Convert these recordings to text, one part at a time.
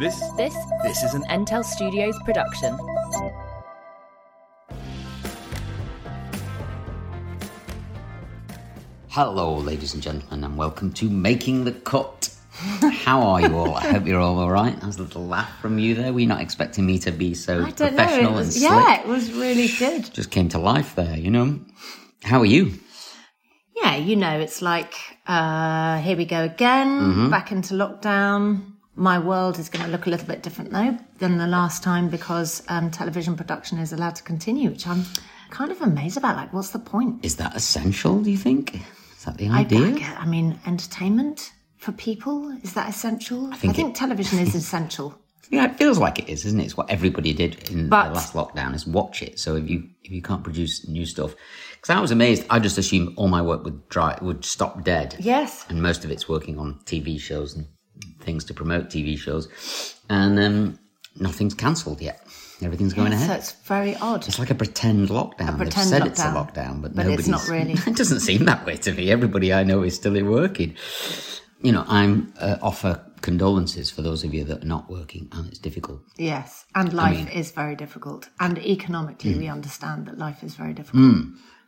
This This this is an Entel Studios production. Hello, ladies and gentlemen, and welcome to Making the Cut. How are you all? I hope you're all all right. That was a little laugh from you there. Were you not expecting me to be so I don't know. It professional was, and slick? yeah, it was really good. Just came to life there, you know. How are you? Yeah, you know, it's like uh, here we go again, Mm-hmm. back into lockdown. My world is going to look a little bit different though than the last time because um, television production is allowed to continue, which I'm kind of amazed about. Like, what's the point? Is that essential, do you think? Is that the idea? I, get- I mean, entertainment for people is that essential? I think think, it- television is essential. Yeah, it feels like it is, isn't it? It's what everybody did in But- the last lockdown is watch it. So if you if you can't produce new stuff, because I was amazed, I just assumed all my work would dry would stop dead. Yes. and most of it's working on TV shows and things to promote TV shows, and um, nothing's cancelled yet. Everything's going So ahead. So it's very odd. It's like a pretend lockdown. pretend They've said it's a lockdown. lockdown, but, But it's nobody's. not really. it doesn't seem that way to me. Everybody I know is still working. You know, I'm uh, offer condolences for those of you that are not working, and it's difficult. Yes, and life mean- Hmm. is very difficult. And economically, we understand that life is very difficult.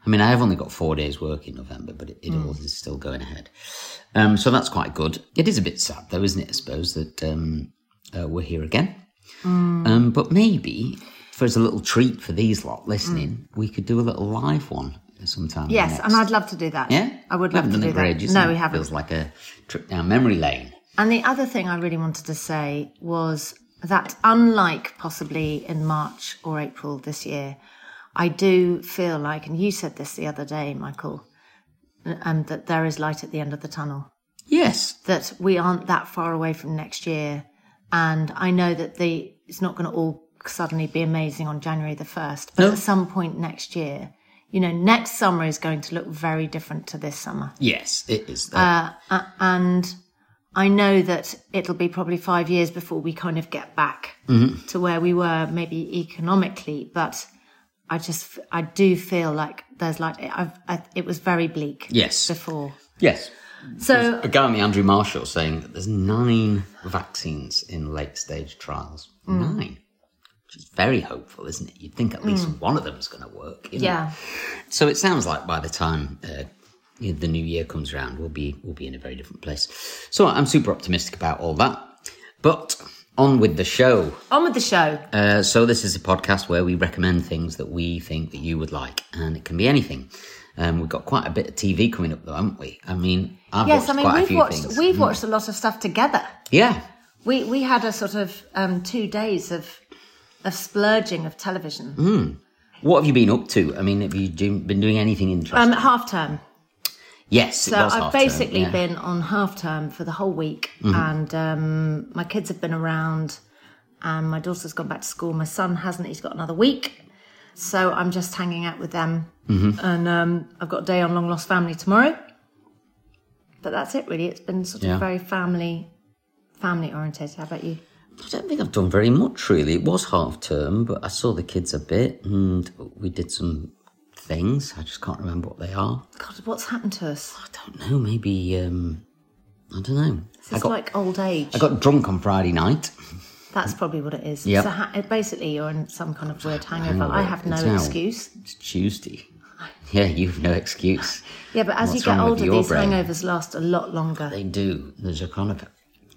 I mean, I have only got four days work in November, but it, it Mm. all is still going ahead. Um, so that's quite good. It is a bit sad, though, isn't it? I suppose that um, uh, we're here again. Um, but maybe for as a little treat for these lot listening, we could do a little live one sometime. Mm. Yes, and I'd love to do that. Yeah, I would We love to do that. ages, no, we haven't. Feels like a trip down memory lane. And the other thing I really wanted to say was that, unlike possibly in March or April this year, I do feel like, and you said this the other day, Michael, and that there is light at the end of the tunnel. Yes, That we aren't that far away from next year, and I know that the it's not going to all suddenly be amazing on January the first, but No. at some point next year, you know, next summer is going to look very different to this summer. yes, it is. Uh, Uh, and I know that it'll be probably five years before we kind of get back to where we were, maybe economically. But I just, I do feel like there's like, I've, I, it was very bleak yes, before. yes. So A guy the Andrew Marr Show saying that there's nine vaccines in late stage trials. Mm. Nine. Which is very hopeful, isn't it? You'd think at least one of them's going to work. you know? Mm. yeah, So it sounds like by the time uh, the new year comes around, we'll be we'll be in a very different place. So I'm super optimistic about all that. But on with the show. on with the show. Uh, so this is a podcast where we recommend things that we think that you would like, and it can be anything. Um, we've got quite a bit of TV coming up, though, haven't we? I mean, I've Yes, watched I mean we've watched things. Mm. we've watched a lot of stuff together. Yeah, We we had a sort of um, two days of of splurging of television. Mm. What have you been up to? I mean, have you been doing anything interesting? Um, half term. Yes, it So was I've basically yeah. Mm-hmm. been on half term for the whole week, and um, my kids have been around, and my daughter's gone back to school. My son hasn't; he's got another week, so I'm just hanging out with them. Mm-hmm. And um, I've got a day on Long Lost Family tomorrow, but that's it. Really, it's been sort of Yeah. very family, family orientated. How about you? I don't think I've done very much really. It was half term, but I saw the kids a bit, and we did some things. I just can't remember what they are. God, what's happened to us? I don't know. Maybe um, I don't know. I It's got like old age. I got drunk on Friday night. That's probably what it is. Yep. So ha- basically, you're in some kind of weird hangover. I have no now- excuse. It's Tuesday. Yeah, you've no excuse. Yeah, but as What's you get older, these brain? hangovers last a lot longer. They do. There's a kind of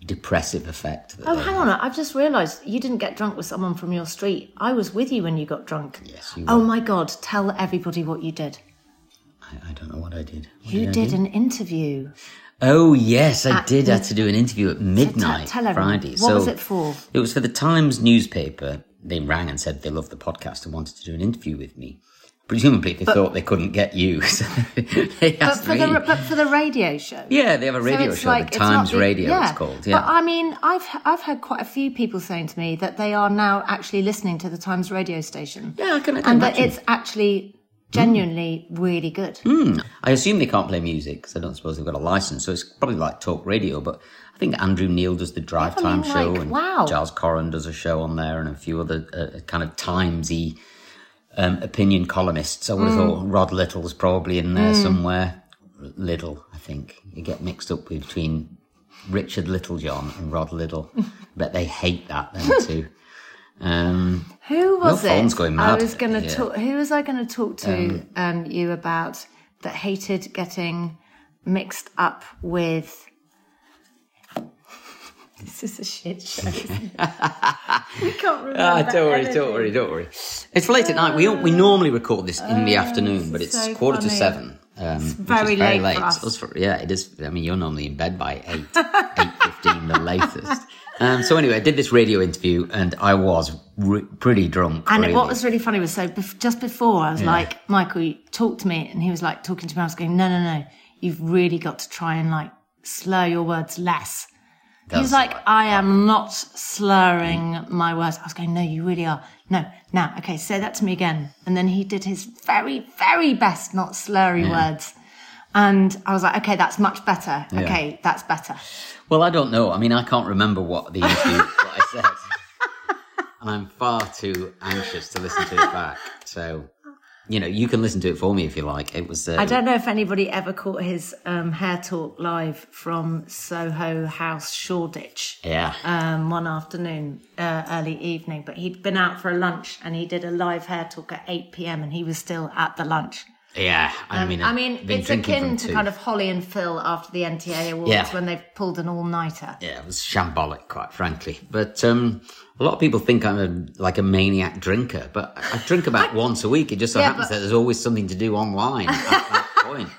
depressive effect. Oh, hang on. I've just realised you didn't get drunk with someone from your street. I was with you when you got drunk. Yes, you Oh my God. Tell everybody what you did. I, I don't know what I did. What You I did an interview. Oh yes, I At did. the- have to do an interview at midnight tell everyone. Friday. What so was it for? It was for the Times newspaper. They rang and said they loved the podcast and wanted to do an interview with me. Presumably they thought they couldn't get you. So they But for me. the but for the radio show. yeah, they have a radio it's show, like- the Times the- Radio yeah. it's called. Yeah. But I mean, I've I've heard quite a few people saying to me that they are now actually listening to the Times radio station. Yeah, I can- I can and that it's actually genuinely really good. I assume they can't play music because I don't suppose they've got a license. So it's probably like talk radio. But I think Andrew Neil does the drive time mean, show, like, and wow. Giles Coren does a show on there, and a few other uh, kind of timesy um, opinion columnists. I would have Mm. thought Rod Liddle's probably in there somewhere. Liddle, I think you get mixed up between Richard Littlejohn and Rod Liddle. but they hate that then too. Um, Who was Your phone's it? going I was going to talk. Who was I going to talk to um, you about that hated getting mixed up with? This is a shit show. we can't remember. Ah, don't worry, anything. don't worry, don't worry. It's late at night. We we normally record this in the afternoon, but it's so quarter to seven. Um, which is very late for us. for- yeah, it is. I mean, you're normally in bed by eight, eight fifteen, the latest. Um, so anyway, I did this radio interview, and I was re- pretty drunk. And really. what was really funny was so bef- just before I was like, Michael, you talk to me, and he was like talking to me. I was going, no, no, no, you've really got to try and like slur your words less. He was That's like, I am not slurring my words. I was going, no, you really are. No, now, okay, say that to me again. And then he did his very, very best not slurry words. And I was like, okay, that's much better. Yeah. Okay, that's better. Well, I don't know. I mean, I can't remember what the interview what I said, and I'm far too anxious to listen to it back. So, you know, you can listen to it for me if you like. It was. Uh, I don't know if anybody ever caught his um, hair talk live from Soho House, Shoreditch. Yeah. um, one afternoon, uh, early evening, but he'd been out for a lunch and he did a live hair talk at 8 p.m. and he was still at the lunch. yeah. I mean, I mean, it's akin to two. kind of Holly and Phil after the NTA Awards Yeah. when they've pulled an all-nighter. Yeah, it was shambolic, quite frankly. But um, a lot of people think I'm a, like a maniac drinker, but I drink about once a week. It just so Yeah, happens but- that there's always something to do online at that point.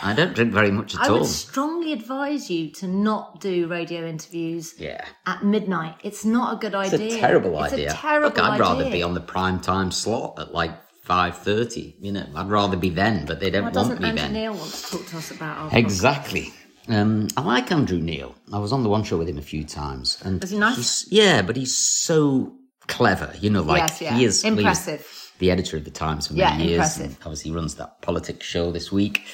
I don't drink very much at I all. I would strongly advise you to not do radio interviews Yeah. at midnight. It's not a good It's idea. a terrible It's idea. a terrible Look, I'd idea. rather be on the prime time slot at like five thirty. You know, I'd rather be then, but they don't Why want me then. Neil want to talk to us about our Exactly. Um, I like Andrew Neil. I was on the one show with him a few times, and Was he nice? he's- yeah, but he's so clever. You know, like Yes, yeah. he is he Impressive. the editor of the Times for Yeah, many years. impressive. and obviously, runs that politics show this week.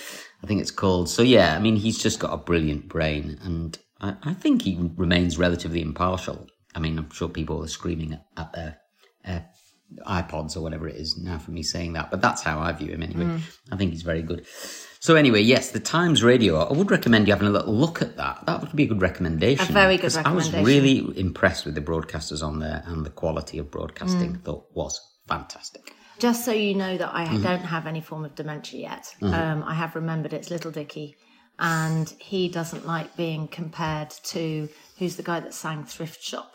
I think it's called. So yeah, I mean, he's just got a brilliant brain, and I, I think he remains relatively impartial. I mean, I'm sure people are screaming at, at their uh, iPods or whatever it is now for me saying that, but that's how I view him anyway. Mm. I think he's very good. So anyway, yes, the Times Radio. I would recommend you having a little look at that. That would be a good recommendation. A very good 'Cause I was really impressed with the broadcasters on there, and the quality of Mm. broadcasting thought was fantastic. Just so you know that. I don't have any form of dementia yet. Um, I have remembered it's Little Dicky, and he doesn't like being compared to who's the guy that sang Thrift Shop.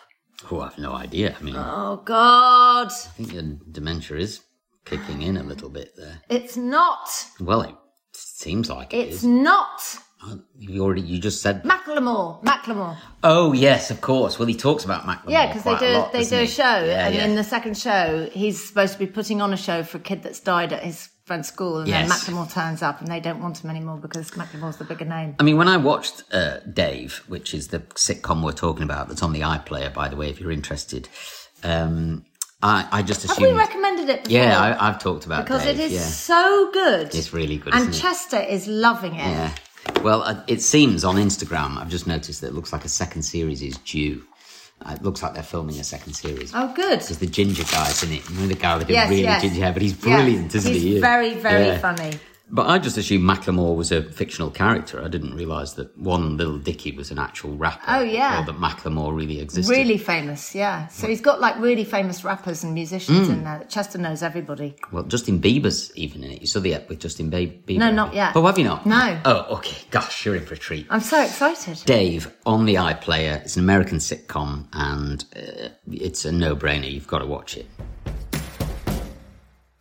Oh, I've no idea. I mean, Oh God, I think your dementia is kicking in a little bit there. it's not. Well, it seems like it It's is. not You already, you just said. Macklemore. Macklemore. Oh yes, of course. Well, he talks about Macklemore. Yeah, because they quite do lot, they doesn't do a he? show, Yeah, and yeah. in the second show, he's supposed to be putting on a show for a kid that's died at his friend's school, and Yes. then Macklemore turns up, and they don't want him anymore because Macklemore's the bigger name. I mean, when I watched uh, Dave, which is the sitcom we're talking about, that's on the iPlayer, by the way, if you're interested, um, I, I just Have assumed. we recommended it before? yeah, I, I've talked about it. because Dave. it is yeah. so good. It's really good, and? Chester is loving it. Yeah. Well, uh, it seems on Instagram, I've just noticed that it looks like a second series is due. Uh, it looks like they're filming a second series. Oh, good. Because the ginger guy's in it. You know the guy with the Yes, really yes. ginger hair, but he's Yes, brilliant, isn't he's he? Yeah. very, very Yeah. funny. But I just assumed Macklemore was a fictional character. I didn't realise that one Little Dicky was an actual rapper. Oh, yeah. Or that Macklemore really existed. Really famous, yeah. So he's got like really famous rappers and musicians Mm. in there. Chester knows everybody. Well, Justin Bieber's even in it. You saw the ep with Justin Bieber? No, not yet. Oh, have you not? No. Oh, okay. Gosh, you're in for a treat. I'm so excited. Dave on the iPlayer. It's an American sitcom, and uh, it's a no-brainer. You've got to watch it.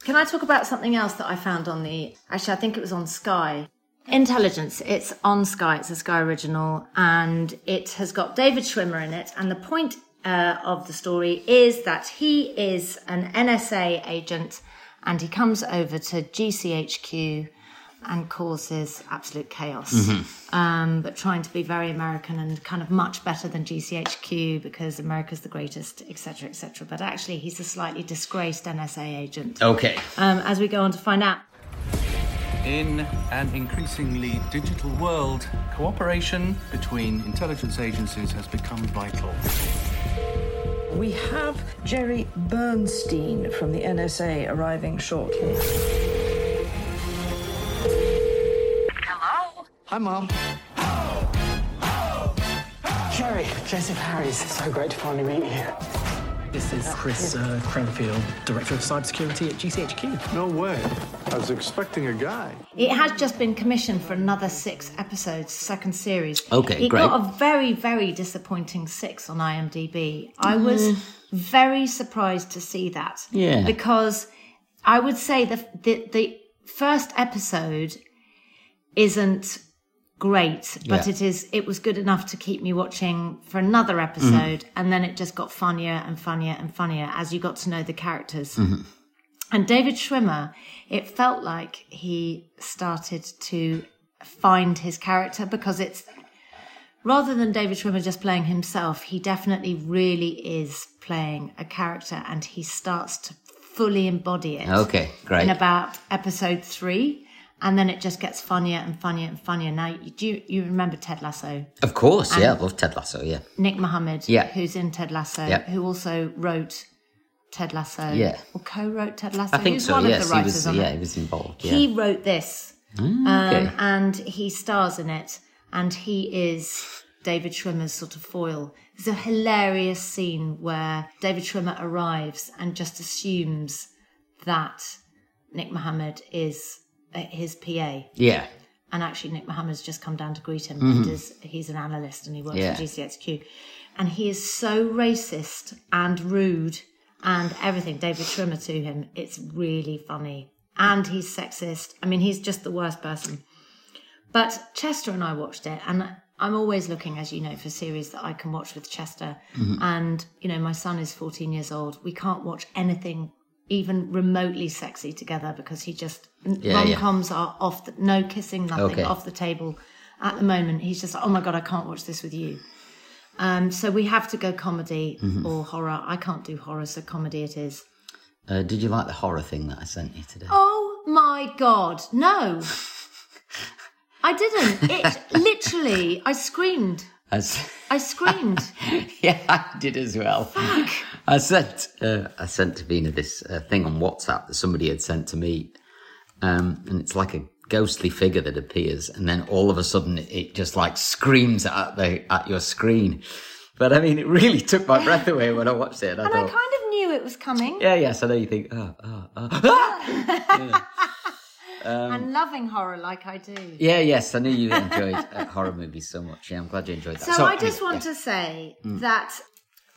Can I talk about something else that I found on the? Actually, I think it was on Sky. Intelligence. It's on Sky. It's a Sky original, and it has got David Schwimmer in it. And the point uh, of the story is that he is an NSA agent, and he comes over to GCHQ and causes absolute chaos. Mm-hmm. Um, but trying to be very American and kind of much better than GCHQ because America's the greatest, etc., etc. But actually, he's a slightly disgraced NSA agent. Okay. Um, as we go on to find out. In an increasingly digital world, cooperation between intelligence agencies has become vital. We have Jerry Bernstein from the NSA arriving shortly. Hi, Mom. Jerry, Joseph Harris. So great to finally meet you. This is Chris uh, Cranfield, Director of Cybersecurity at GCHQ. No way. I was expecting a guy. It has just been commissioned for another six episodes, second series. Okay, it great. got a very, very disappointing six on IMDb. I was very surprised to see that. Yeah. Because I would say the the, the first episode isn't great, but Yeah. it is it was good enough to keep me watching for another episode, Mm-hmm. and then it just got funnier and funnier and funnier as you got to know the characters. Mm-hmm. And David Schwimmer, it felt like he started to find his character because it's rather than David Schwimmer just playing himself, he definitely really is playing a character and he starts to fully embody it. Okay, great. In about episode three. And then it just gets funnier and funnier and funnier. Now, you, do you, you remember Ted Lasso? Of course, yeah. I love Ted Lasso, yeah. Nick Mohammed, Yeah. who's in Ted Lasso, Yeah. who also wrote Ted Lasso, Yeah. or co-wrote Ted Lasso. I think so, one yes. of the He writers was, on yeah, it. he was involved, yeah. He wrote this, okay. um, and he stars in it, and he is David Schwimmer's sort of foil. There's a hilarious scene where David Schwimmer arrives and just assumes that Nick Mohammed is his PA. yeah. And actually, Nick Mohammed's just come down to greet him. Mm-hmm. And is, he's an analyst and he works Yeah. at GCHQ. And he is so racist and rude and everything, David Schwimmer to him. It's really funny. And he's sexist. I mean, he's just the worst person. But Chester and I watched it, and I'm always looking, as you know, for series that I can watch with Chester. Mm-hmm. And, you know, my son is 14 years old. We can't watch anything even remotely sexy together because he just, Yeah, rom yeah. coms are off, the, no kissing, nothing, Okay. off the table. At the moment, he's just, oh my God, I can't watch this with you. Um, so we have to go comedy Mm-hmm. or horror. I can't do horror, so comedy it is. Uh, did you like the horror thing that I sent you today? Oh my god, no. I didn't. It literally, I screamed. As- I screamed. yeah, I did as well. I sent uh, I sent to Vina this uh, thing on WhatsApp that somebody had sent to me, um, and it's like a ghostly figure that appears, and then all of a sudden it just like screams at the at your screen. But I mean, it really took my breath away when I watched it. And I And I thought, kind of knew it was coming. yeah, yeah. So then you think, oh, oh, oh. And loving horror like I do. yeah, yes. I knew you enjoyed uh, horror movies so much. Yeah, I'm glad you enjoyed that. So, I just anyway, want yeah. to say that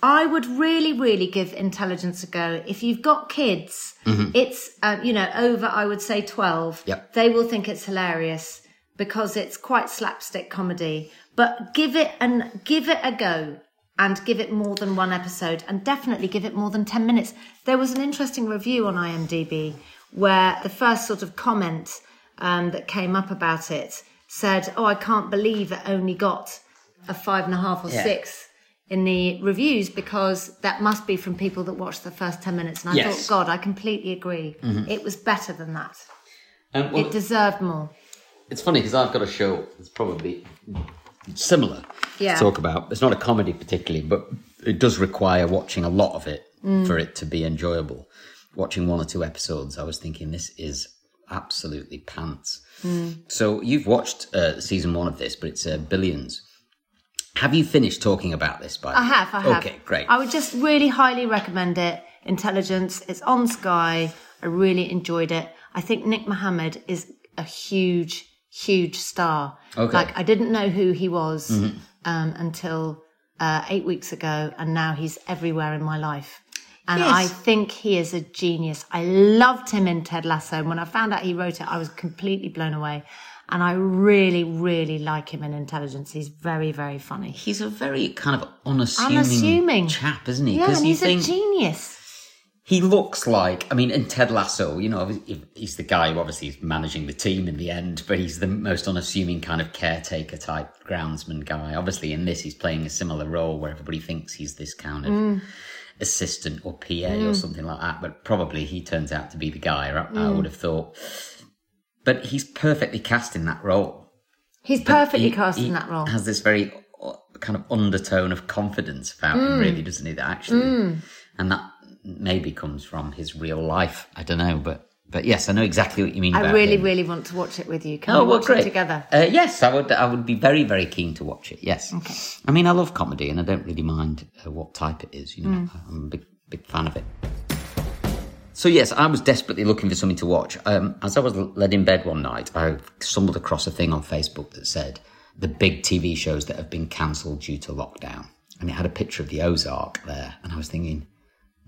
I would really, really give intelligence a go. If you've got kids, it's um, you know over. I would say twelve. Yep. They will think it's hilarious because it's quite slapstick comedy. But give it and give it a go. And give it more than one episode, and definitely give it more than 10 minutes. There was an interesting review on IMDb where the first sort of comment um, that came up about it said, Oh, I can't believe it only got a five and a half or Yeah. six in the reviews because that must be from people that watched the first 10 minutes. And I Yes. Mm-hmm. thought, God, I completely agree. It was better than that. Um, well, It deserved more. It's funny because I've got a show that's probably similar Yeah. to talk about. It's not a comedy particularly, but it does require watching a lot of it Mm. for it to be enjoyable. Watching one or two episodes, I was thinking this is absolutely pants. Mm. So you've watched uh, season one of this, but it's uh, Billions. Have you finished talking about this? By the I way? have, I have. Okay, great. I would just really highly recommend it. Intelligence. It's on Sky. I really enjoyed it. I think Nick Mohammed is a huge, huge star. Okay. Mm-hmm. Like I didn't know who he was um, until uh, eight weeks ago, and now he's everywhere in my life. And Yes. I think he is a genius. I loved him in Ted Lasso. And when I found out he wrote it, I was completely blown away. And I really, really like him in Intelligence. He's very, very funny. He's a very kind of unassuming, Unassuming chap, isn't he? Yeah, and he's think a genius. he looks like, I mean, in Ted Lasso, you know, he's the guy who obviously is managing the team in the end, but he's the most unassuming kind of caretaker type groundsman guy. Obviously, in this, he's playing a similar role where everybody thinks he's this kind of Mm. Assistant or PA or Mm. something like that, but probably he turns out to be the guy, I, I Mm. would have thought. But he's perfectly cast in that role. He's perfectly he- cast he in that role. Has this very uh, kind of undertone of confidence about him, Mm. really, doesn't he? That actually, Mm. and that maybe comes from his real life. I don't know, but but yes, I know exactly what you mean. I about really, him. really want to watch it with you. Can Oh, we well, watch great. it together? Uh, yes, I would. I would be very, very keen to watch it. Yes. Okay. I mean, I love comedy, and I don't really mind uh, what type it is. You know, Mm. I'm a big, big fan of it. So yes, I was desperately looking for something to watch. Um, as I was led in bed one night, I stumbled across a thing on Facebook that said the big TV shows that have been cancelled due to lockdown, and it had a picture of the Ozark there, and I was thinking,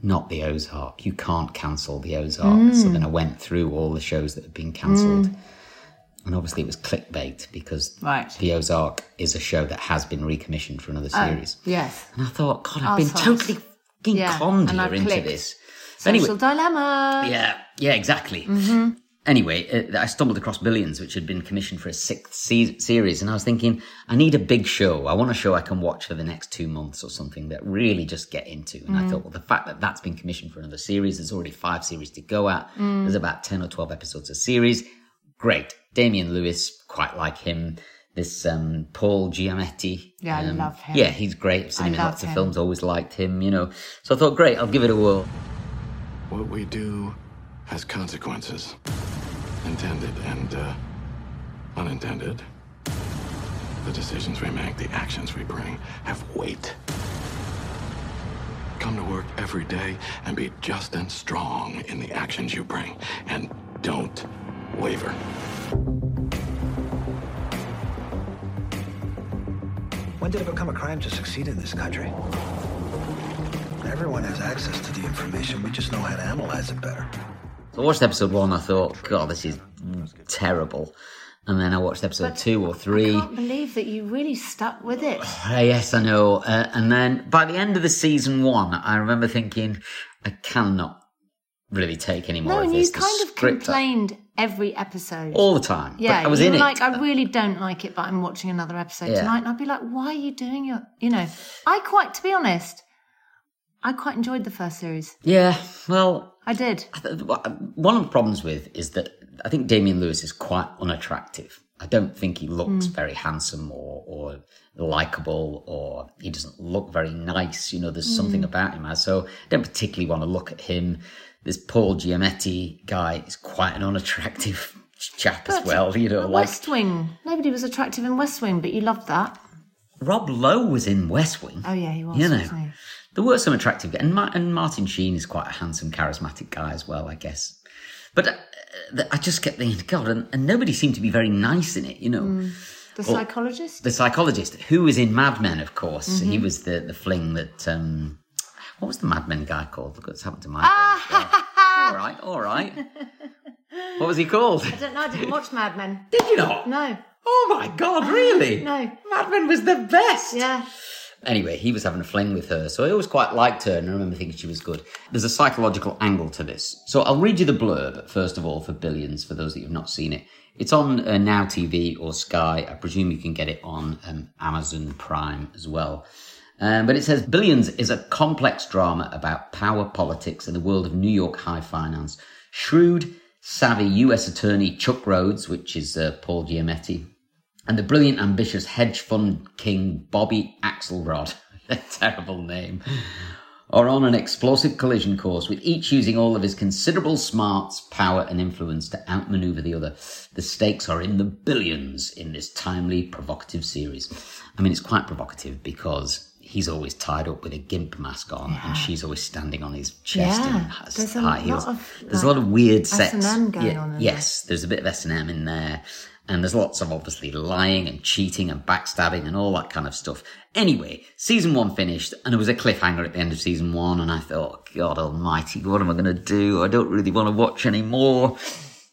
not the Ozark. You can't cancel the Ozark. So Mm. then I went through all the shows that had been cancelled. Mm. And obviously it was clickbait because Right. The Ozark is a show that has been recommissioned for another Oh, series. yes. And I thought, God, I've been Assholes. totally fucking Yeah, conned here into clicked. this. Social dilemma. Yeah, yeah, exactly. hmm Anyway, uh, I stumbled across Billions, which had been commissioned for a sixth se- series, and I was thinking, I need a big show. I want a show I can watch for the next two months or something that really just get into. And I Mm. thought, well, the fact that that's been commissioned for another series, there's already five series to go at. Mm. There's about 10 or 12 episodes a series. Great. Damian Lewis, quite like him. This um, Paul Giamatti. Yeah, I um, love him. Yeah, he's great. I've seen I him in love lots of him. films, always liked him, you know. So I thought, great, I'll give it a whirl. What we do has consequences. Intended and uh, unintended. The decisions we make, the actions we bring, have weight. Come to work every day and be just and strong in the actions you bring. And don't waver. When did it become a crime to succeed in this country? Everyone has access to the information. We just know how to analyze it better. So I watched episode one. I thought, God, this is terrible. And then I watched episode But two or three. I can't believe that you really stuck with it. Ah, yes, I know. Uh, and then by the end of the season one, I remember thinking, I cannot really take any more No, of you this. The kind of complained every episode. all the time. Yeah, but I was you in were it. like, I really don't like it, but I'm watching another episode Yeah. tonight. And I'd be like, why are you doing your, you know, I quite, to be honest, I quite enjoyed the first series. Yeah, well, I did. one of the problems with is that I think Damian Lewis is quite unattractive. I don't think he looks Mm. very handsome or, or likable or he doesn't look very nice. You know, there's something Mm. about him. So I don't particularly want to look at him. This Paul Giamatti guy is quite an unattractive chap as well. You know, like West Wing. Nobody was attractive in West Wing, but you loved that. Rob Lowe was in West Wing. Oh, yeah, he was. You know? There were some attractive and, Ma- and Martin Sheen is quite a handsome, charismatic guy as well, I guess. But uh, I just kept thinking, God, and, and nobody seemed to be very nice in it, you know. Mm. The Well, psychologist? The psychologist, who was in Mad Men, of course. Mhm. He was the, the fling that. Um, what was the Mad Men guy called? Look what's happened to my. Ah, all right, all right. What was he called? I don't know. I didn't watch Mad Men. Did you not? No. Oh my God, really? No. Mad Men was the best. Yeah. Anyway, he was having a fling with her, so I always quite liked her, and I remember thinking she was good. There's a psychological angle to this. So I'll read you the blurb, first of all, for Billions, for those that you've not seen it. It's on uh, Now TV or Sky. I presume you can get it on um, Amazon Prime as well. Um, but it says Billions is a complex drama about power politics in the world of New York high finance. Shrewd, savvy US attorney Chuck Rhodes, which is uh, Paul Giamatti, and the brilliant, ambitious hedge fund king Bobby Axelrod, a terrible name, are on an explosive collision course, with each using all of his considerable smarts, power, and influence to outmaneuver the other. The stakes are in the billions in this timely, provocative series. I mean, it's quite provocative because he's always tied up with a gimp mask on, and she's always standing on his chest Yeah, has there's a high lot heels. of, there's a lot of weird sex. S&M going Yeah, on yes, there's a bit of S and M in there, and there's lots of obviously lying and cheating and backstabbing and all that kind of stuff. Anyway, season one finished, and there was a cliffhanger at the end of season one, and I thought, God Almighty, what am I going to do? I don't really want to watch anymore.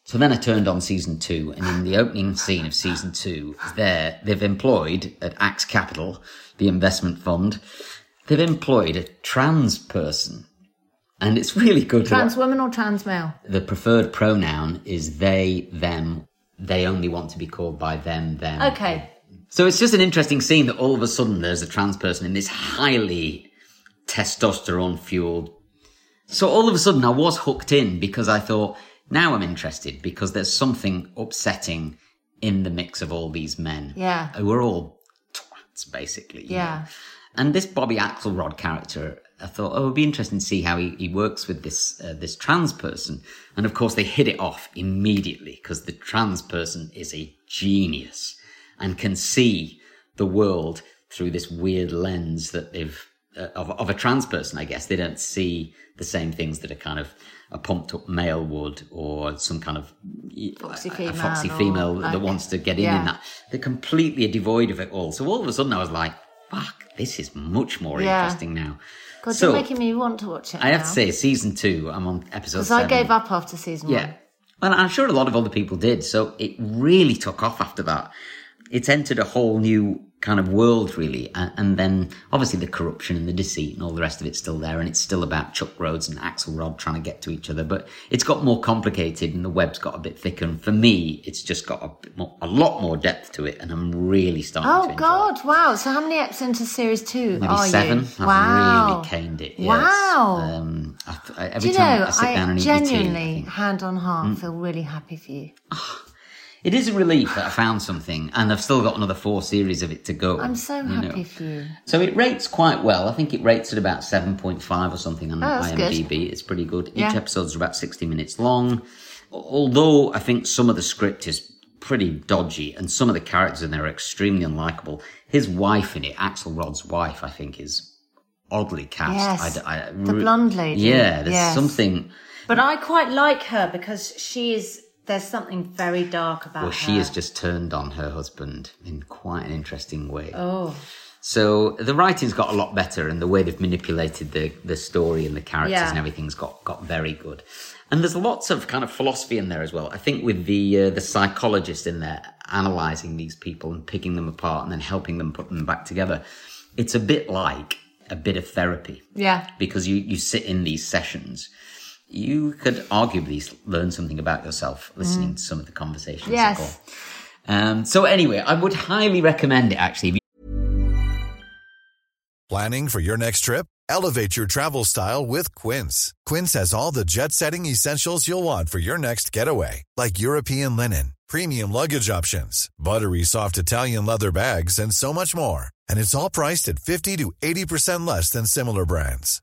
So then I turned on season two, and in the opening scene of season two, there they've employed at Axe Capital, the investment fund, they've employed a trans person and it's really good. Trans woman or trans male? the preferred pronoun is they, them. They only want to be called by them, them. Okay. So it's just an interesting scene that all of a sudden there's a trans person in this highly testosterone fueled. So all of a sudden I was hooked in because I thought, now I'm interested because there's something upsetting in the mix of all these men. Yeah. Who are all twats, basically. Yeah. know. And this Bobby Axelrod character, I thought, oh, it'd be interesting to see how he, he works with this uh, this trans person. And of course, they hit it off immediately because the trans person is a genius and can see the world through this weird lens that they've uh, of, of a trans person. I guess they don't see the same things that a kind of a pumped up male would, or some kind of Foxy a female foxy female that wants to get in Yeah. in that. They're completely devoid of it all. So all of a sudden, I was like, "Fuck, this is much more Yeah. interesting now." God, so you're making me want to watch it. I have to say, season two, I'm on episode because. I gave up after season one. Yeah. one. Well, I'm sure a lot of other people did. So it really took off after that. It's entered a whole new kind of world, really. And, and then obviously the corruption and the deceit and all the rest of it's still there. And it's still about Chuck Rhodes and Axelrod trying to get to each other. But it's got more complicated and the web's got a bit thicker. And for me, it's just got a, bit more, a lot more depth to it. And I'm really starting to Oh God! Wow. So how many episodes into series two Maybe are seven. you? I've wow. really caned it. Yes. Wow. Um, I, I, Do every you time know? I sit down I and eat tea, genuinely, think, hand on heart, Mm. feel really happy for you. It is a relief that I found something, and I've still got another four series of it to go. I'm so happy know. for you. So it rates quite well. I think it rates at about 7.5 or something on Oh, that's good. IMDb. It's pretty good. Each Yeah. episode's about 60 minutes long. Although I think some of the script is pretty dodgy and some of the characters in there are extremely unlikable. His wife in it, Axelrod's wife, I think is oddly cast. Yes. I I The blonde lady. Yeah, there's Yes. something. But I quite like her because she is. There's something very dark about her. Well, her. she has just turned on her husband in quite an interesting way. Oh. So the writing's got a lot better, and the way they've manipulated the the story and the characters Yeah. and everything's got got very good. And there's lots of kind of philosophy in there as well. I think with the uh, the psychologist in there analyzing these people and picking them apart and then helping them put them back together, it's a bit like a bit of therapy Yeah. because you you sit in these sessions. You could arguably learn something about yourself listening Mm. to some of the conversations. Yes. Um, so anyway, I would highly recommend it. Actually, Planning for your next trip? Elevate your travel style with Quince. Quince has all the jet setting essentials you'll want for your next getaway, like European linen, premium luggage options, buttery soft Italian leather bags, and so much more. And it's all priced at 50 to 80% less than similar brands.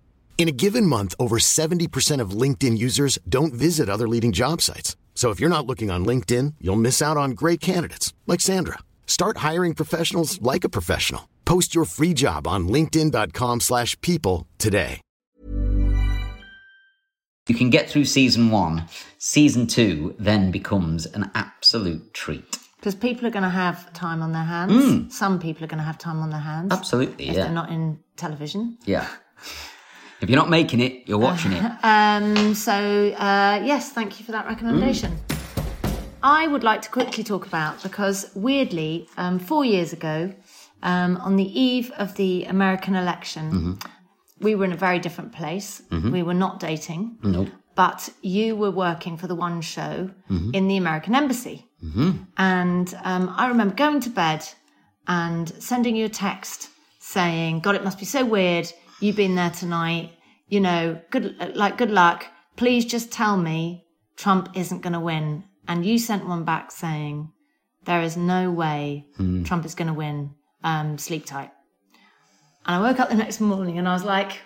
In a given month, over 70% of LinkedIn users don't visit other leading job sites. So if you're not looking on LinkedIn, you'll miss out on great candidates like Sandra. Start hiring professionals like a professional. Post your free job on linkedin.com/people slash people today. you can get through season one. Season two then becomes an absolute treat. Because people are going to have time on their hands. Mm. Some people are going to have time on their hands. Absolutely, If yeah. they're not in television. Yeah. If you're not making it, you're watching it. Um, so, uh, yes, thank you for that recommendation. I would like to quickly talk about, because weirdly, um, four years ago, um, on the eve of the American election, Mhm. we were in a very different place. Mhm. We were not dating, Nope. but you were working for the one show Mhm. in the American embassy. hmm And um, I remember going to bed and sending you a text saying, God, it must be so weird. You've been there tonight. You know, good, like, good luck. Please just tell me Trump isn't going to win. And you sent one back saying, there is no way Hmm. Trump is going to win. Um, sleep tight. And I woke up the next morning and I was like,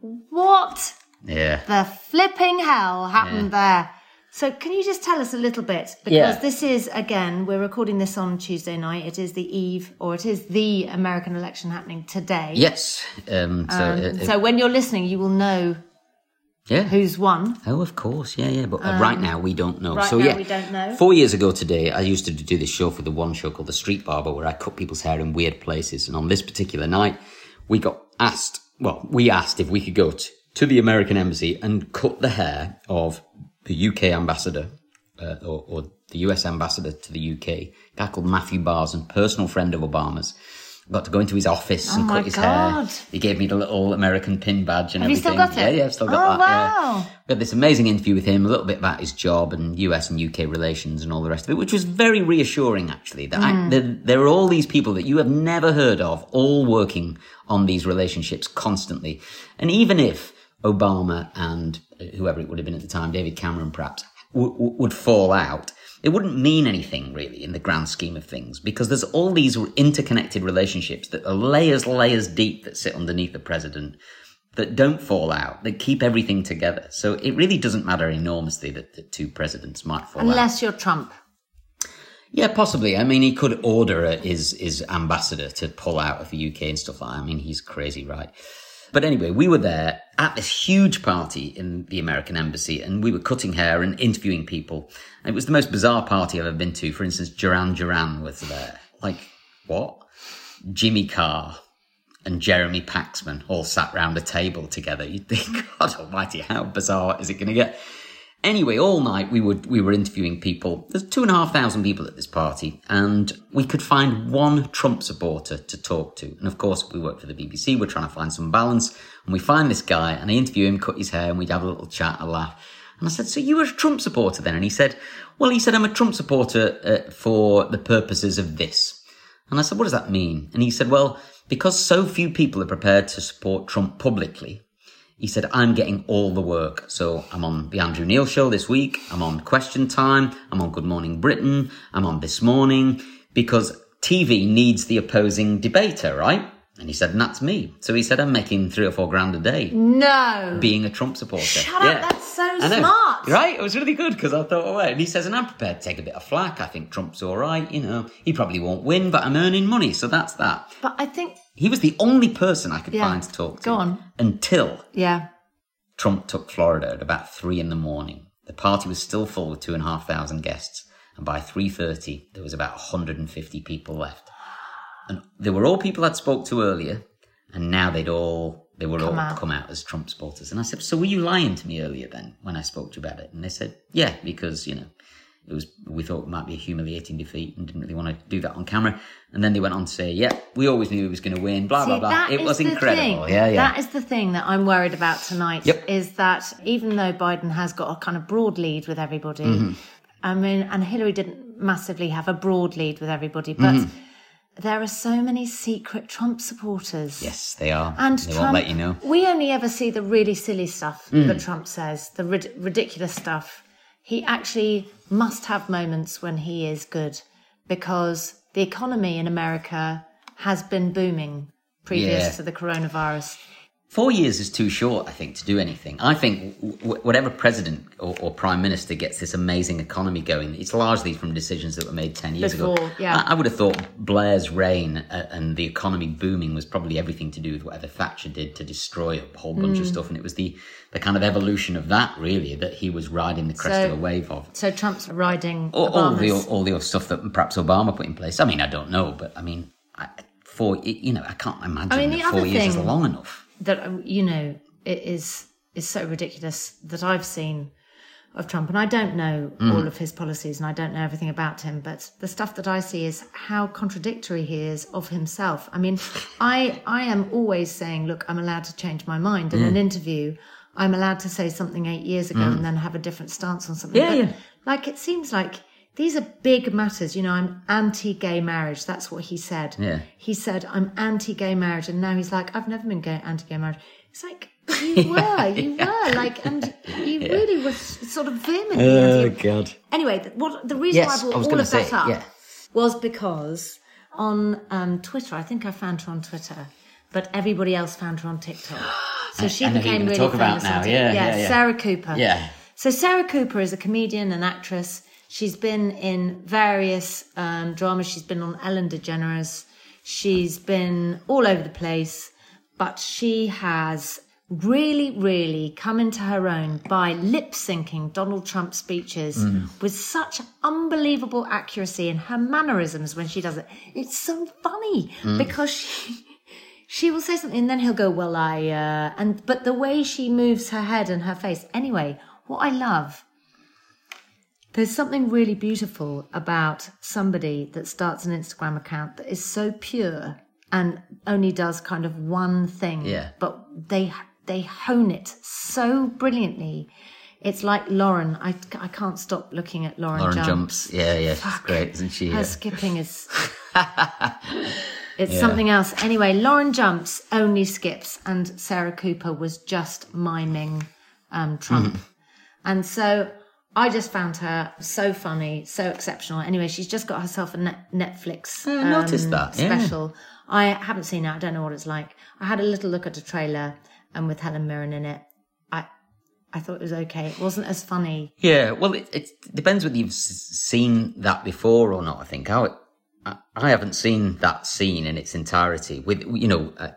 what Yeah. the flipping hell happened there? So, can you just tell us a little bit? Because Yeah. this is, again, we're recording this on Tuesday night. It is the eve, or it is the American election happening today. Yes. Um, so, Um, uh, so when you're listening, you will know Yeah. who's won. Oh, of course, yeah, yeah. But uh, right now we don't know. Um, right so now yeah, we don't know. Four years ago today, I used to do this show for the one show called The Street Barber, where I cut people's hair in weird places. And on this particular night, we got asked. Well, we asked if we could go to, to the American embassy and cut the hair of the UK ambassador uh, or, or the US ambassador to the UK, a guy called Matthew Barzun, personal friend of Obama's. Got to go into his office Oh and cut his God. hair. He gave me the little American pin badge and Have you everything. still got it? Yeah, yeah, I've still got Oh, that. yeah. wow. We had this amazing interview with him, a little bit about his job and US and UK relations and all the rest of it, which was very reassuring actually. That I, Mm. there, there are all these people that you have never heard of, all working on these relationships constantly. And even if Obama and whoever it would have been at the time, David Cameron perhaps, w- w- would fall out, it wouldn't mean anything really in the grand scheme of things because there's all these interconnected relationships that are layers, layers deep that sit underneath the president that don't fall out, that keep everything together. So it really doesn't matter enormously that the two presidents might fall out. Unless you're Trump. Yeah, possibly. I mean, he could order his his ambassador to pull out of the UK and stuff like that. I mean, he's crazy, right? But anyway, we were there at this huge party in the American embassy, and we were cutting hair and interviewing people. And it was the most bizarre party I've ever been to. For instance, Duran Duran was there. Like, what? Jimmy Carr and Jeremy Paxman all sat round a table together. You'd think, God Almighty, how bizarre is it going to get? Anyway, all night we were we were interviewing people. There's two and a half thousand people at this party, and we could find one Trump supporter to talk to. And of course, we work for the BBC. We're trying to find some balance, and we find this guy, and I interview him, cut his hair, and we'd have a little chat, a laugh. And I said, "So you were a Trump supporter then?" And he said, "Well, he said I'm a Trump supporter uh, for the purposes of this." And I said, "What does that mean?" And he said, "Well, because so few people are prepared to support Trump publicly." He said, I'm getting all the work. So I'm on the Andrew Neil show this week. I'm on Question Time. I'm on Good Morning Britain. I'm on This Morning because TV needs the opposing debater, right? And he said, and that's me. So he said, I'm making three or four grand a day No. being a Trump supporter. Shut up, that's so smart. Right? It was really good because I thought, oh, wait. And he says, and I'm prepared to take a bit of flack. I think Trump's all right. You know, he probably won't win, but I'm earning money. So that's that. But I think, He was the only person I could Yeah. find to talk to. Go on. Until yeah. Trump took Florida at about three in the morning. The party was still full with two and a half thousand guests, and by three thirty there was about 150 people left. And they were all people I'd spoke to earlier, and now they'd all they were Come all out. come out as Trump supporters. And I said, "So were you lying to me earlier then when I spoke to you about it?" And they said, "Yeah, because you know." It was. We thought it might be a humiliating defeat, and didn't really want to do that on camera. And then they went on to say, "Yeah, we always knew he was going to win." Blah blah See, blah. that It was incredible. thing. Yeah, yeah. That is the thing that I'm worried about tonight. Yep. Is that even though Biden has got a kind of broad lead with everybody, Mhm. I mean, and Hillary didn't massively have a broad lead with everybody, but Mhm. There are so many secret Trump supporters. Yes, they are. And they Trump, won't let you know. We only ever see the really silly stuff Mm. that Trump says, the rid- ridiculous stuff. He actually must have moments when he is good because the economy in America has been booming previous Yeah. to the coronavirus. Four years is too short, I think, to do anything. I think w- whatever president or, or prime minister gets this amazing economy going, it's largely from decisions that were made 10 years ago. Yeah. I, I would have thought Blair's reign uh, and the economy booming was probably everything to do with whatever Thatcher did to destroy a whole bunch of Mm. stuff. And it was the, the kind of evolution of that, really, that he was riding the crest So- of a wave of. So Trump's riding All, all the all the stuff that perhaps Obama put in place. I mean, I don't know, but I mean, I, four, you know, I can't imagine I mean, that four other years is long enough. That um, you know it is is so ridiculous that I've seen of Trump, and I don't know Mm. all of his policies, and I don't know everything about him. But the stuff that I see is how contradictory he is of himself. I mean, I I am always saying, look, I'm allowed to change my mind in Mm. an interview. I'm allowed to say something eight years ago Mm. and then have a different stance on something. Yeah, But, yeah. Like it seems like these are big matters. You know, I'm anti-gay marriage. That's what he said Yeah. he said, I'm anti gay marriage. And now he's like, I've never been gay, anti gay marriage. It's like, you were, you were. Like, and you Yeah. really was sort of vehemently Oh, anti God. Anyway, what the reason Yes, why I I brought was all of that up yeah. was because on um, Twitter, I think I found her on Twitter, but everybody else found her on TikTok. So she I know who you're became really talk famous now. Yeah, yeah, yeah. Sarah Cooper. Yeah. So Sarah Cooper is a comedian and actress. She's been in various um, dramas. She's been on Ellen DeGeneres. She's been all over the place, but she has really, really come into her own by lip syncing Donald Trump speeches Mm. with such unbelievable accuracy and her mannerisms when she does it. It's so funny Mm. because she she will say something and then he'll go, Well, I uh and but the way she moves her head and her face. Anyway, what I love there's something really beautiful about somebody that starts an Instagram account that is so pure and only does kind of one thing. Yeah. But they they hone it so brilliantly. It's like Lauren. I, I can't stop looking at Lauren, Lauren Jumps. jumps. Yeah, yeah, she's Fuck. great, isn't she? Her Yeah. skipping is. It's Yeah. something else. Anyway, Lauren Jumps only skips, and Sarah Cooper was just miming um, Trump. Mm-hmm. And so I just found her so funny, so exceptional. Anyway, she's just got herself a net- Netflix um, I noticed that, yeah. special. I haven't seen it. I don't know what it's like. I had a little look at the trailer, and with Helen Mirren in it, I I thought it was okay. It wasn't as funny. Yeah, well, it, it depends whether you've seen that before or not. I think I, I, I haven't seen that scene in its entirety. With you know, uh,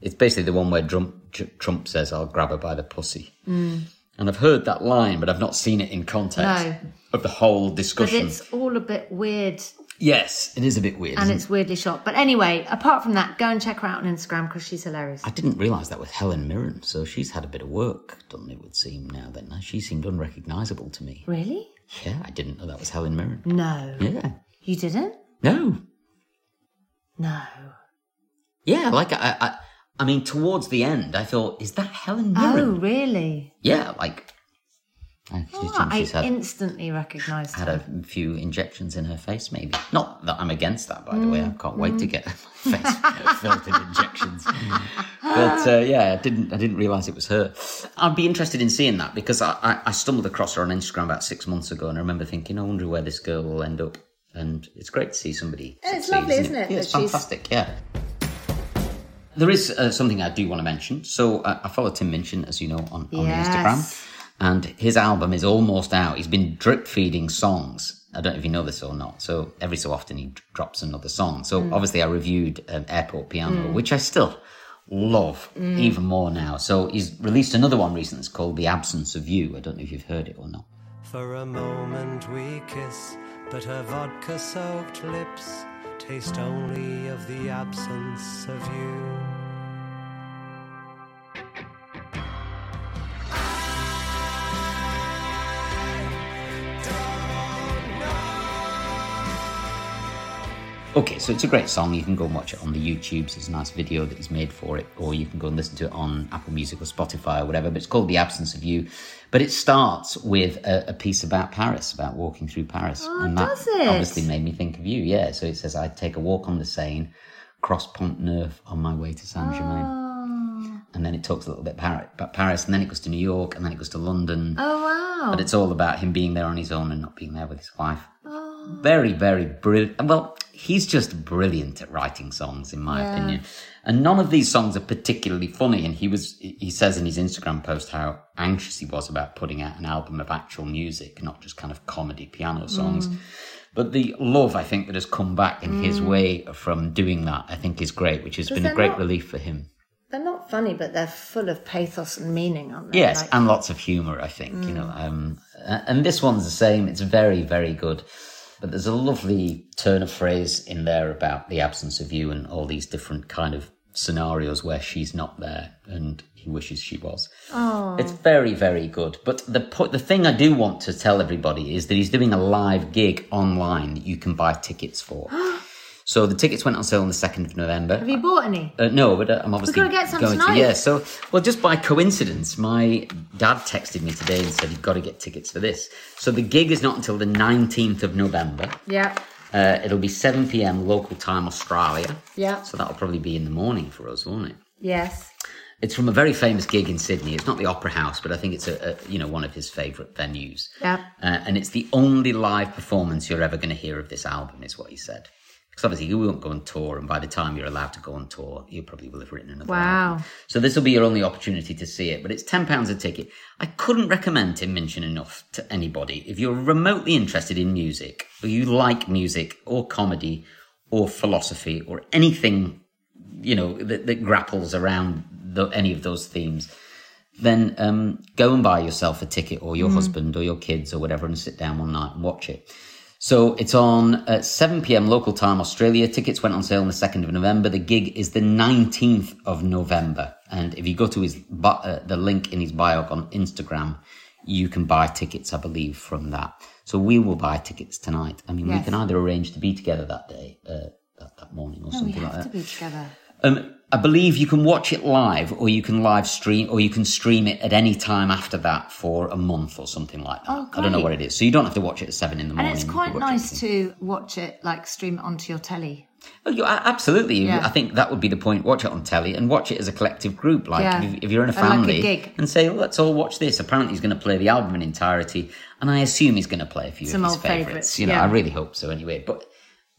it's basically the one where Trump, Trump says, "I'll grab her by the pussy," Mm. And I've heard that line, but I've not seen it in context No. of the whole discussion. But it's all a bit weird Yes, it is a bit weird. and it's weirdly shot. But anyway, apart from that, go and check her out on Instagram because she's hilarious. I didn't realise that with Helen Mirren, so she's had a bit of work done. It would seem now. Then she seemed unrecognisable to me. Really? Yeah, I didn't know that was Helen Mirren. No. Yeah, You didn't? no, No. yeah. Like I, I, I mean, towards the end, I thought, is that Helen Mirren? Oh, really? Yeah, like I, Oh, I had instantly recognised her. had her. a few injections in her face. Maybe not that I'm against that, by the way. I Mm, can't wait to get my face filled in injections. But uh, yeah, I didn't. I didn't realise it was her. I'd be interested in seeing that because I, I, I stumbled across her on Instagram about six months ago, and I remember thinking, I wonder where this girl will end up. And it's great to see somebody. Yeah, it's succeed, lovely, isn't it, Yeah, it's fantastic. Yeah. There is uh, something I do want to mention. So uh, I follow Tim Minchin, as you know, on, on Yes. Instagram, and his album is almost out. He's been drip feeding songs. I don't know if you know this or not. So every so often he d- drops another song. So Mm. obviously I reviewed um, Airport Piano, Mm. which I still love Mm. even more now. So he's released another one recently. It's called The Absence of You. I don't know if you've heard it or not. For a moment we kiss, but her vodka soaked lips taste only of the absence of you. Okay, so it's a great song. You can go and watch it on the YouTubes. There's a nice video that he's made for it, or you can go and listen to it on Apple Music or Spotify or whatever. But it's called The Absence of You. But it starts with a, a piece about Paris, about walking through Paris. Oh, and that does it? obviously made me think of you. Yeah, so it says, I'd take a walk on the Seine, cross Pont Neuf on my way to Saint Germain. Oh. And then it talks a little bit about Paris, and then it goes to New York, and then it goes to London. Oh, wow. But it's all about him being there on his own and not being there with his wife. Oh. Very, very brilliant. Well, he's just brilliant at writing songs, in my Yeah. opinion. And none of these songs are particularly funny. And he was, he says in his Instagram post how anxious he was about putting out an album of actual music, not just kind of comedy piano songs. Mm. But the love, I think, that has come back in his Mm. way from doing that, I think is great, which has been a great not- relief for him. They're not funny, but they're full of pathos and meaning, aren't they? Yes, Like- and lots of humour, I think, you Mm. know. Um, uh, and this one's the same. It's very, very good. But there's a lovely turn of phrase in there about the absence of you and all these different kind of scenarios where she's not there and he wishes she was. Oh. It's very, very good. But the po- the thing I do want to tell everybody is that he's doing a live gig online that you can buy tickets for. so the tickets went on sale on the 2nd of November. Have you bought any? Uh, no, but uh, I'm obviously We've gotta get some going tonight. to. Yeah, so well, just by coincidence, my dad texted me today and said you've got to get tickets for this. So the gig is not until the 19th of November. Yeah. Uh, it'll be 7 p.m. local time, Australia. Yeah. So that'll probably be in the morning for us, won't it? Yes. It's from a very famous gig in Sydney. It's not the Opera House, but I think it's a, a you know one of his favourite venues. Yeah. Uh, and it's the only live performance you're ever going to hear of this album, is what he said. Because obviously you won't go on tour, and by the time you're allowed to go on tour, you probably will have written another album. Wow. So this will be your only opportunity to see it, but it's ten pounds a ticket. I couldn't recommend Tim Minchin enough to anybody. If you're remotely interested in music, or you like music, or comedy, or philosophy, or anything, you know, that, that grapples around the, any of those themes, then um, go and buy yourself a ticket or your Mm. husband or your kids or whatever and sit down one night and watch it. So it's on at 7 p.m. local time, Australia. Tickets went on sale on the 2nd of November. The gig is the 19th of November. And if you go to his uh, the link in his bio on Instagram, you can buy tickets, I believe, from that. So we will buy tickets tonight. I mean, we can either arrange to be together that day, uh, that, that morning, or No, we something like have that. to be together. Um, I believe you can watch it live, or you can live stream, or you can stream it at any time after that for a month or something like that. Oh, I don't know what it is, so you don't have to watch it at seven in the morning. And it's quite watch it nice to watch it, like stream it onto your telly. Oh, you, absolutely. Yeah. I think that would be the point. Watch it on telly and watch it as a collective group. Like Yeah. if, if you're in a And like a family and say, let's all watch this. Apparently, he's going to play the album in entirety, and I assume he's going to play a few Some of his old favourites. favourites, You know, yeah. I really hope so. Anyway, but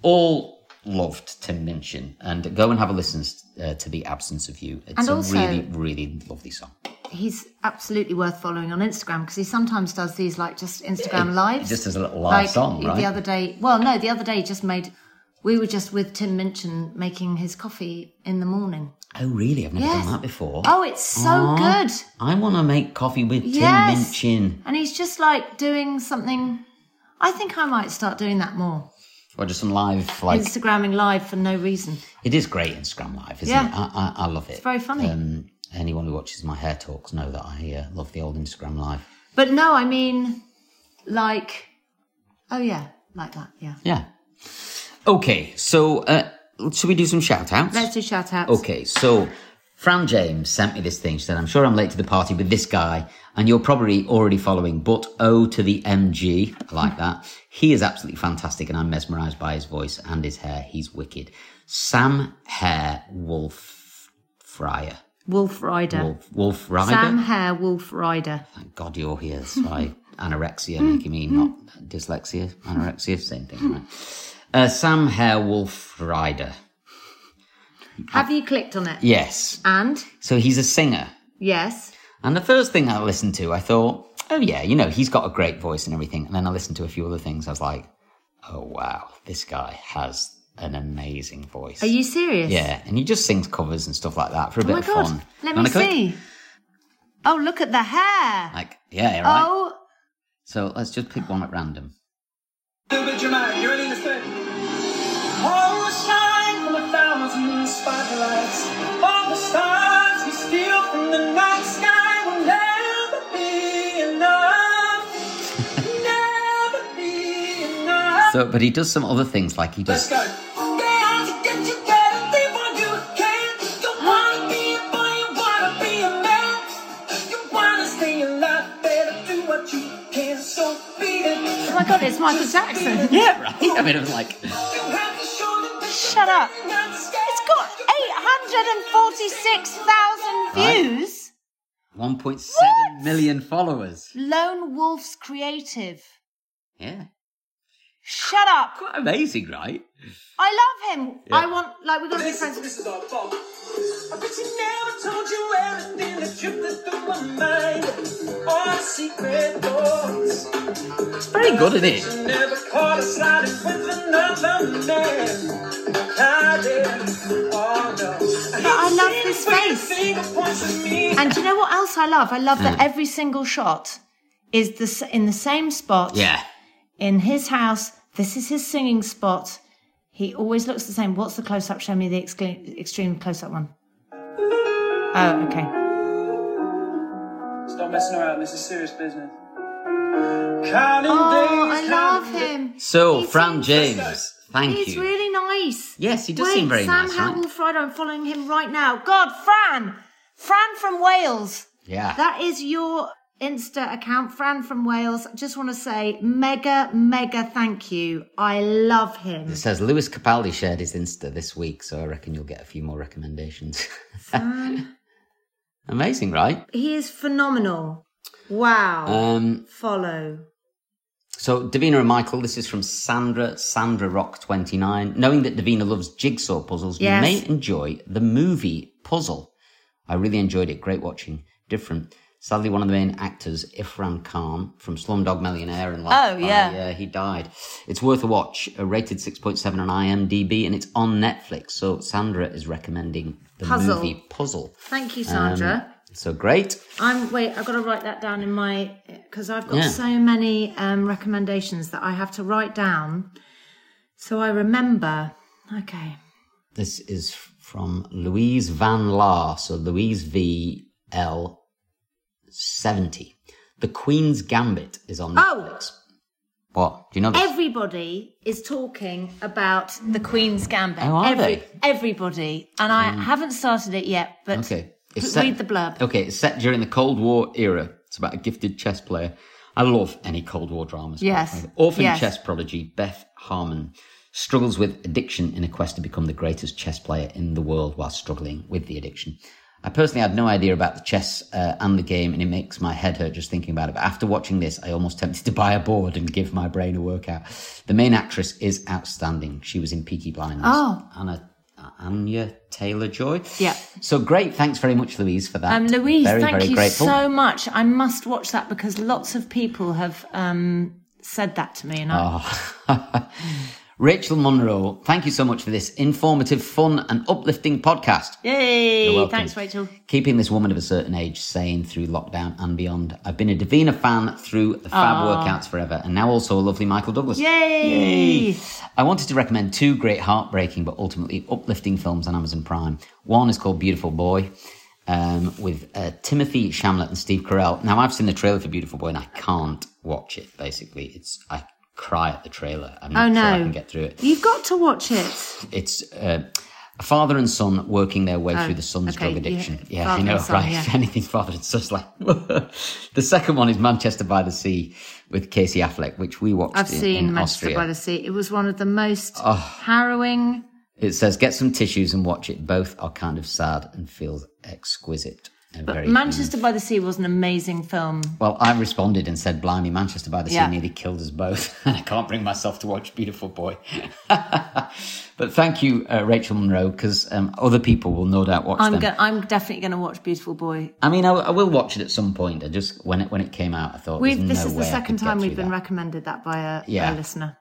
all loved Tim Minchin, and go and have a listen uh, to the Absence of You. It's And a also- really, really lovely song. He's absolutely worth following on Instagram because he sometimes does these like just Instagram lives. Just as a little live like song, right? the other day. Well, no, the other day he just made. We were just with Tim Minchin making his coffee in the morning. Oh, really? I've never Yes. done that before. Oh, it's so Aw, good. I want to make coffee with Tim Yes. Minchin. And he's just like doing something. I think I might start doing that more. Or just some live, like Instagramming live for no reason. It is great Instagram Live, isn't Yeah. it? I, I, I love it. It's very funny. Um, anyone who watches my hair talks know that I uh, love the old Instagram Live. But no, I mean, like, oh yeah, like that, yeah. Yeah. Okay, so uh, should we do some shout outs? Let's do shout outs. Okay, so Fran James sent me this thing. She said, I'm sure I'm late to the party with this guy, and you're probably already following, but O to the MG. I like that. He is absolutely fantastic, and I'm mesmerized by his voice and his hair. He's wicked. Sam Hare Wolf Fryer. Wolf Rider. Wolf, Wolf Rider? Sam Hare, Wolf Rider. Thank God you're here. That's why anorexia making me not dyslexia. Anorexia, same thing, right? Uh, Sam Hare Wolf Rider. Have you clicked on it? Yes. And? So he's a singer. Yes. And the first thing I listened to, I thought, oh yeah, you know, he's got a great voice and everything. And then I listened to a few other things. I was like, oh wow, this guy has an amazing voice. Are you serious? Yeah, and he just sings covers and stuff like that for a Oh bit my of god. fun. Let Wanna me click? see. Oh, look at the hair. Like, yeah, right. Oh, So let's just pick one at random. little bit dramatic. You ready? Let's do it. Oh, So, but he does some other things, like he Let's does. go. They have to get together, they want you can. You wanna be a boy, you wanna be a man. You wanna stay alive, better do what you can. So be it. oh my god, it's Michael Jackson. Yeah, right. I mean, it was like, Shut up. It's got 846,000 views. 1.7 million followers. Lone Wolf's Creative. Yeah. Shut up. Quite amazing, right? I love him. Yeah. I want, like, we've got to be friends. This is our fault. I bet you never told you everything that drifted through my mind. All secret thoughts. It's very good, isn't it? You never caught us sliding with another man. I did. Oh no. But I love his face. And do you know what else I love? I love that every single shot is the, in the same spot. Yeah. In his house. This is his singing spot. He always looks the same. What's the close up? Show me the extreme, extreme close up one. Oh, okay. Stop messing around. This is serious business. Counting Oh, I love him. So, Fran James, thank He's you. He's really nice. Yes, he does Wait, seem very Sam nice, Howell right? Friday, I'm following him right now. God, Fran! Fran from Wales. Yeah. That is your Insta account, Fran from Wales. Just want to say mega, mega thank you. I love him. It says Lewis Capaldi shared his Insta this week, so I reckon you'll get a few more recommendations. Amazing, right? he is phenomenal. Wow. Um, Follow. so Davina and Michael, this is from Sandra, Sandra Rock 29. Knowing that Davina loves jigsaw puzzles, Yes. you may enjoy the movie Puzzle. I really enjoyed it. Great watching. Different. Sadly, one of the main actors, Irrfan Khan from Slumdog Millionaire and Life Oh, yeah. yeah, he died. It's worth a watch. Uh, rated 6.7 on IMDb, and it's on Netflix. So Sandra is recommending the Puzzle. movie Puzzle. Thank you, Sandra. Um, so great. I'm wait. I've got to write that down in my because I've got Yeah. so many um, recommendations that I have to write down, so I remember. Okay. This is from Louise Van Laar. So Louise V L seventy. The Queen's Gambit is on Oh! Netflix. What? Do you know this? Everybody is talking about the Queen's Gambit. Oh, are Every, they? Everybody, and I Mm. haven't started it yet, but Okay. It's set- read the blurb. Okay, it's set during the Cold War era. It's about a gifted chess player. I love any Cold War dramas. Yes. Orphan Yes. chess prodigy Beth Harmon struggles with addiction in a quest to become the greatest chess player in the world while struggling with the addiction. I personally had no idea about the chess uh, and the game, and it makes my head hurt just thinking about it. But after watching this, I almost tempted to buy a board and give my brain a workout. The main actress is outstanding. She was in Peaky Blinders. Oh. Anna, Anya Taylor Joy. Yeah. So great. Thanks very much, Louise, for that. Um, Louise, very, thank very you grateful. so much. I must watch that because lots of people have um, said that to me, and I, Oh. Rachel Munro, thank you so much for this informative, fun, and uplifting podcast. yay! You're welcome. Thanks, Rachel. Keeping this woman of a certain age sane through lockdown and beyond. I've been a Davina fan through the Fab Aw. workouts forever, and now also a lovely Michael Douglas. Yay! I wanted to recommend two great heartbreaking but ultimately uplifting films on Amazon Prime. One is called Beautiful Boy. Um, with uh, Timothy Chalamet and Steve Carell. Now I've seen the trailer for Beautiful Boy and I can't watch it. Basically, it's I cry at the trailer. I'm not Oh, sure I no. can get through it. You've got to watch it. It's uh, a father and son working their way Oh, through the son's okay, drug addiction. yeah, Yeah, I know, son, right? yeah. Anything father and son's like. the second one is Manchester by the Sea with Casey Affleck, which we watched I've in, seen in Manchester Austria. by the Sea. It was one of the most Oh. harrowing. It says, get some tissues and watch it. Both are kind of sad and feels exquisite. But Manchester by the Sea was an amazing film. Well, I responded and said, Blimey, Manchester by the Sea Yeah. nearly killed us both. and I can't bring myself to watch Beautiful Boy. but thank you, uh, Rachel Monroe, because um, other people will no doubt watch I'm them. go- I'm definitely going to watch Beautiful Boy. I mean, I, I will watch it at some point. I just, when it, when it came out, I thought, We've, this no is the second time we've been that. recommended that by a, Yeah. a listener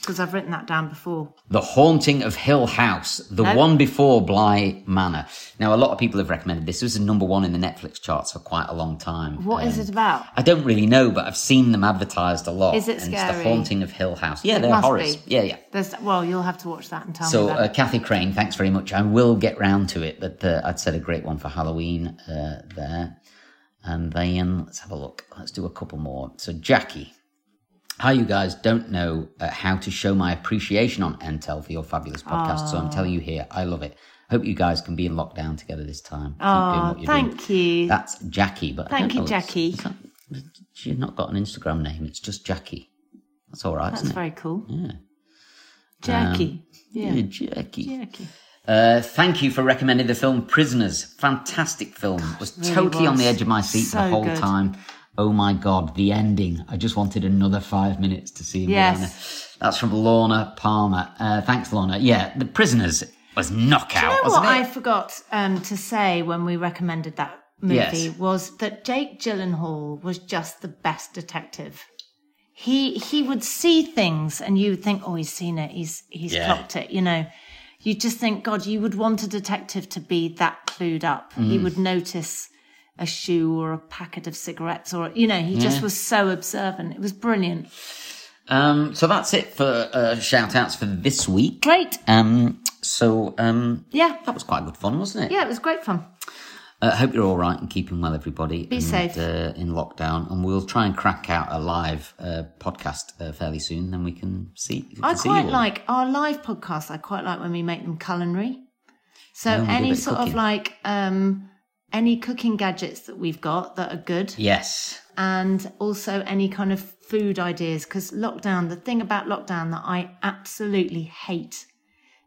because I've written that down before. The Haunting of Hill House, the No. one before Bly Manor. Now, a lot of people have recommended this. This was number one in the Netflix charts for quite a long time. What is Um, it about? I don't really know, but I've seen them advertised a lot. Is it and It's the? Haunting of Hill House. Yeah, It they're horrors. be. Yeah, yeah. There's, well, you'll have to watch that and tell So, me about uh. Kathy Crane, thanks very much. I will get round to it, but uh, I'd said a great one for Halloween uh, there. And then let's have a look. Let's do a couple more. So, Jackie. Hi, you guys. Don't know uh, how to show my appreciation on Entel for your fabulous podcast, so I'm telling you here, I love it. Hope you guys can be in lockdown together this time. Oh, you're doing. thank you. That's Jackie, but Thank you, know, it's- Jackie. it's not- she's not got an Instagram name. It's just Jackie. That's all right, That's isn't it? very cool. Yeah. Jackie. Um, yeah. yeah, Jackie. Jackie. Uh, thank you for recommending the film Prisoners. Fantastic film. Was really totally on the edge of my seat the whole good. time. Oh my god, the ending. I just wanted another five minutes to see. Yes. That's from Lorna Palmer. Uh, thanks, Lorna. Yeah, The Prisoners was knockout, Do you know what it? I forgot um, to say when we recommended that movie Yes. was that Jake Gyllenhaal was just the best detective. He he would see things and you would think, oh, he's seen it, he's he's Yeah. clocked it. You know, you just think, God, you would want a detective to be that clued up. He Mm. would notice a shoe or a packet of cigarettes, or you know, he just Yeah. was so observant. It was brilliant. Um, so that's it for uh, shout outs for this week. Great. Um, so um, Yeah, that was quite good fun, wasn't it? yeah, it was great fun. Uh, hope you're all right and keeping well, everybody. Be and, safe. Uh, in lockdown, and we'll try and crack out a live uh, podcast uh, fairly soon. Then we can see. we I can see quite you all. like our live podcasts. I quite like when we make them culinary. So Oh, we do a any sort of like um, any cooking gadgets that we've got that are good, Yes. and also any kind of food ideas. Because lockdown, the thing about lockdown that I absolutely hate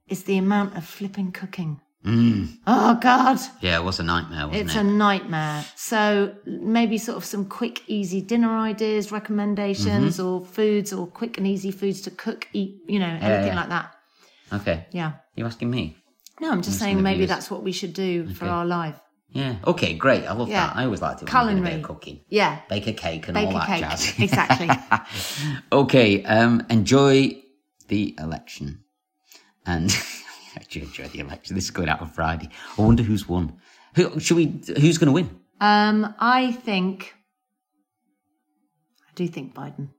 is the amount of flipping cooking. Mm. Oh God, Yeah, it was a nightmare, wasn't it's it? a nightmare. So maybe sort of some quick, easy dinner ideas, recommendations, Mm-hmm. or foods, or quick and easy foods to cook, eat. You know, anything yeah. like that. Okay. Yeah. You're asking me? No, I'm just Just saying maybe that's what we should do for our live. Yeah. Okay, great. I love Yeah. that. I always like it when a bit Culinary. of cooking. Yeah. Bake a cake and Bake all a that cake. jazz. Exactly. okay, um, enjoy the election. And do enjoy the election. This is going out on Friday. I wonder who's won. Who should we who's gonna win? Um, I think. I do think Biden.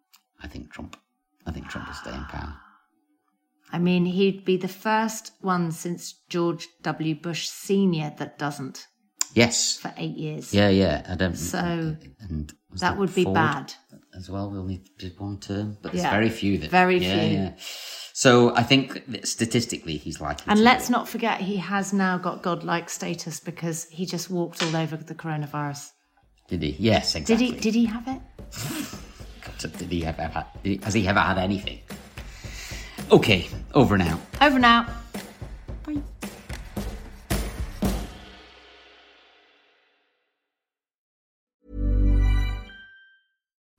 I think Trump. I think Trump will stay in power. I mean, he'd be the first one since George W. Bush Senior that doesn't Yes. for eight years. Yeah, yeah. I don't So and that would be bad. as well. We'll need one term, but there's Yeah. very few that Very yeah, few. Yeah. So I think that statistically he's likely. And let's not forget, he has now got godlike status because he just walked all over the coronavirus. Did he? Yes, exactly. Did he? Did he have it? God, Did he ever have? Did he, has he ever had anything? Okay, over now. Over now.